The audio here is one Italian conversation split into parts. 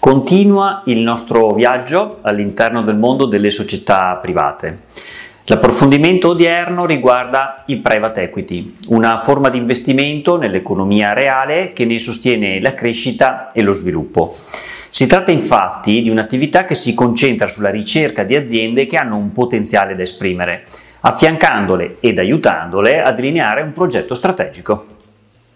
Continua il nostro viaggio all'interno del mondo delle società private. L'approfondimento odierno riguarda il private equity, una forma di investimento nell'economia reale che ne sostiene la crescita e lo sviluppo. Si tratta infatti di un'attività che si concentra sulla ricerca di aziende che hanno un potenziale da esprimere, affiancandole ed aiutandole a delineare un progetto strategico.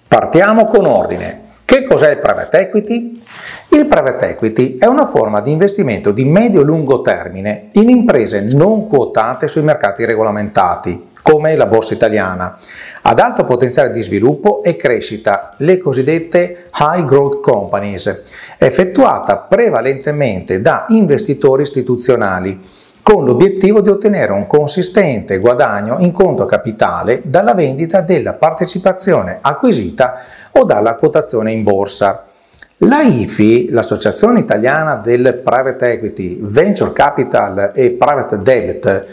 Partiamo con ordine. Che cos'è il private equity? Il private equity è una forma di investimento di medio-lungo termine in imprese non quotate sui mercati regolamentati, come la borsa italiana, ad alto potenziale di sviluppo e crescita, le cosiddette high growth companies, effettuata prevalentemente da investitori istituzionali con l'obiettivo di ottenere un consistente guadagno in conto capitale dalla vendita della partecipazione acquisita o dalla quotazione in borsa. La IFI, l'Associazione Italiana del Private Equity, Venture Capital e Private Debt,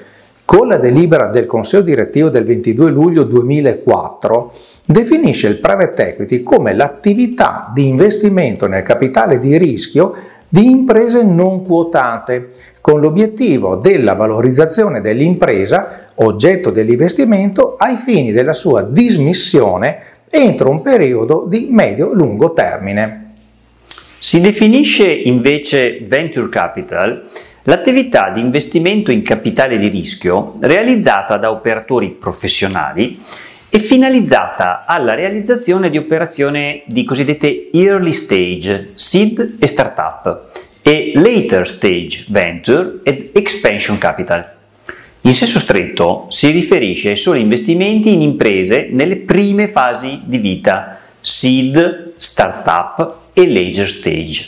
con la delibera del Consiglio direttivo del 22 luglio 2004, definisce il private equity come l'attività di investimento nel capitale di rischio di imprese non quotate, con l'obiettivo della valorizzazione dell'impresa, oggetto dell'investimento, ai fini della sua dismissione entro un periodo di medio-lungo termine. Si definisce invece venture capital l'attività di investimento in capitale di rischio realizzata da operatori professionali e finalizzata alla realizzazione di operazioni di cosiddette early stage, seed e startup, e later stage venture ed expansion capital. In senso stretto si riferisce ai soli investimenti in imprese nelle prime fasi di vita, seed, startup e later stage.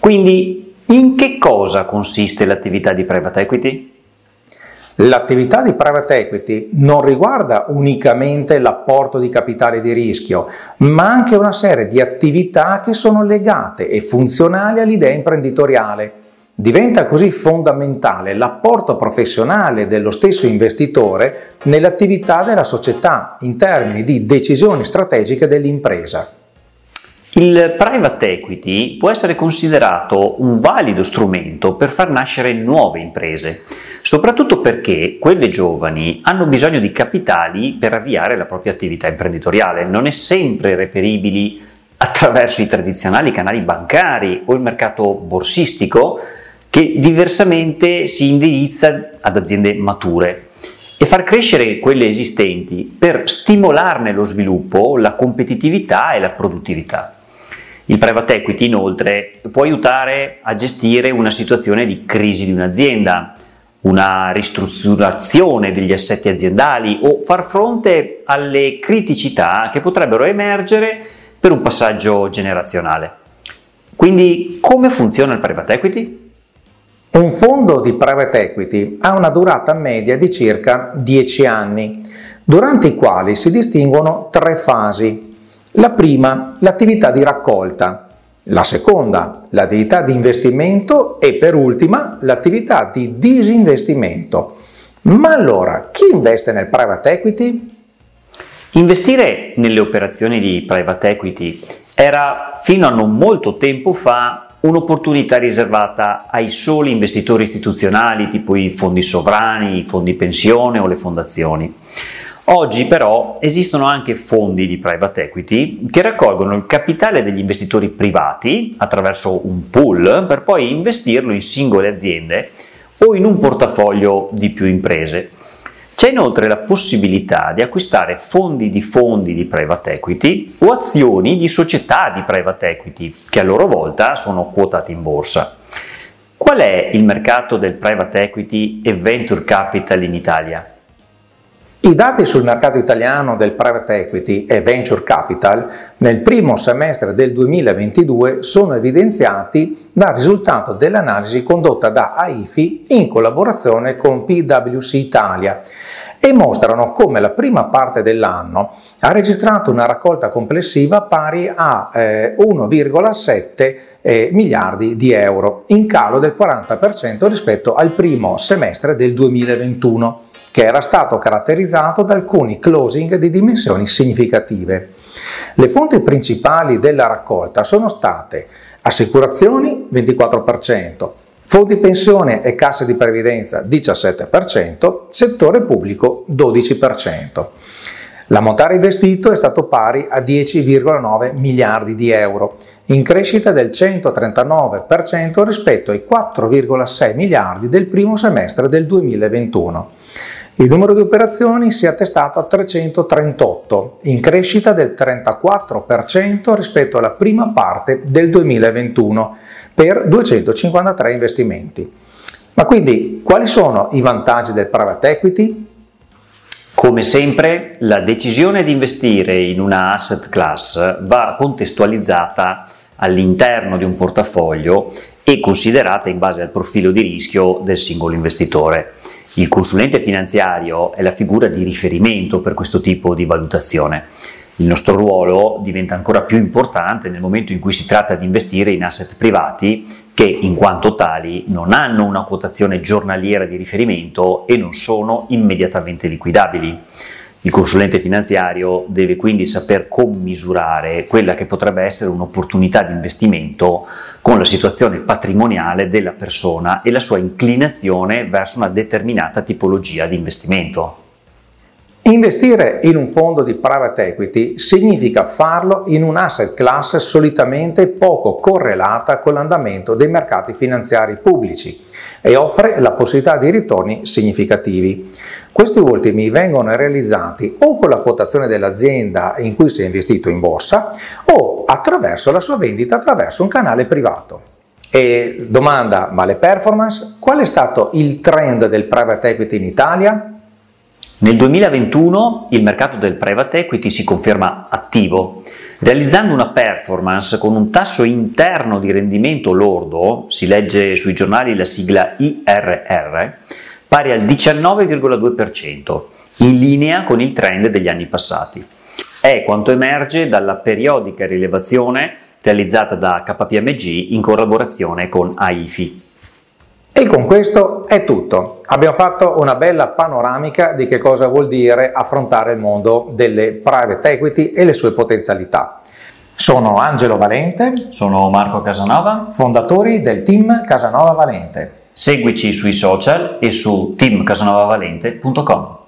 Quindi in che cosa consiste l'attività di private equity? L'attività di private equity non riguarda unicamente l'apporto di capitale di rischio, ma anche una serie di attività che sono legate e funzionali all'idea imprenditoriale. Diventa così fondamentale l'apporto professionale dello stesso investitore nell'attività della società in termini di decisioni strategiche dell'impresa. Il private equity può essere considerato un valido strumento per far nascere nuove imprese, soprattutto perché quelle giovani hanno bisogno di capitali per avviare la propria attività imprenditoriale, non è sempre reperibili attraverso i tradizionali canali bancari o il mercato borsistico che diversamente si indirizza ad aziende mature e far crescere quelle esistenti per stimolarne lo sviluppo, la competitività e la produttività. Il private equity inoltre può aiutare a gestire una situazione di crisi di un'azienda, una ristrutturazione degli assetti aziendali o far fronte alle criticità che potrebbero emergere per un passaggio generazionale. Quindi come funziona il private equity? Un fondo di private equity ha una durata media di circa 10 anni, durante i quali si distinguono tre fasi la prima, l'attività di raccolta, la seconda, l'attività di investimento e per ultima, l'attività di disinvestimento. Ma allora, chi investe nel private equity? Investire nelle operazioni di private equity era fino a non molto tempo fa un'opportunità riservata ai soli investitori istituzionali tipo i fondi sovrani, i fondi pensione o le fondazioni. Oggi però esistono anche fondi di private equity che raccolgono il capitale degli investitori privati attraverso un pool per poi investirlo in singole aziende o in un portafoglio di più imprese. C'è inoltre la possibilità di acquistare fondi di fondi di private equity o azioni di società di private equity che a loro volta sono quotate in borsa. Qual è il mercato del private equity e venture capital in Italia? I dati sul mercato italiano del private equity e venture capital nel primo semestre del 2022 sono evidenziati dal risultato dell'analisi condotta da AIFI in collaborazione con PwC Italia e mostrano come la prima parte dell'anno ha registrato una raccolta complessiva pari a eh, 1,7 eh, miliardi di euro, in calo del 40% rispetto al primo semestre del 2021 che era stato caratterizzato da alcuni closing di dimensioni significative. Le fonti principali della raccolta sono state assicurazioni 24%, fondi pensione e casse di previdenza 17%, settore pubblico 12%. L'ammontare investito è stato pari a 10,9 miliardi di euro, in crescita del 139% rispetto ai 4,6 miliardi del primo semestre del 2021. Il numero di operazioni si è attestato a 338, in crescita del 34% rispetto alla prima parte del 2021, per 253 investimenti. Ma quindi quali sono i vantaggi del private equity? Come sempre, la decisione di investire in una asset class va contestualizzata all'interno di un portafoglio e considerata in base al profilo di rischio del singolo investitore. Il consulente finanziario è la figura di riferimento per questo tipo di valutazione. Il nostro ruolo diventa ancora più importante nel momento in cui si tratta di investire in asset privati che in quanto tali non hanno una quotazione giornaliera di riferimento e non sono immediatamente liquidabili. Il consulente finanziario deve quindi saper commisurare quella che potrebbe essere un'opportunità di investimento con la situazione patrimoniale della persona e la sua inclinazione verso una determinata tipologia di investimento. Investire in un fondo di private equity significa farlo in un asset class solitamente poco correlata con l'andamento dei mercati finanziari pubblici e offre la possibilità di ritorni significativi. Questi ultimi vengono realizzati o con la quotazione dell'azienda in cui si è investito in borsa o attraverso la sua vendita attraverso un canale privato. E domanda, ma le performance? Qual è stato il trend del private equity in Italia? Nel 2021 il mercato del private equity si conferma attivo, realizzando una performance con un tasso interno di rendimento lordo, si legge sui giornali la sigla IRR, pari al 19,2%, in linea con il trend degli anni passati. È quanto emerge dalla periodica rilevazione realizzata da KPMG in collaborazione con AIFI. E con questo è tutto. Abbiamo fatto una bella panoramica di che cosa vuol dire affrontare il mondo delle private equity e le sue potenzialità. Sono Angelo Valente. Sono Marco Casanova. Fondatori del team Casanova Valente. Seguici sui social e su teamcasanovavalente.com.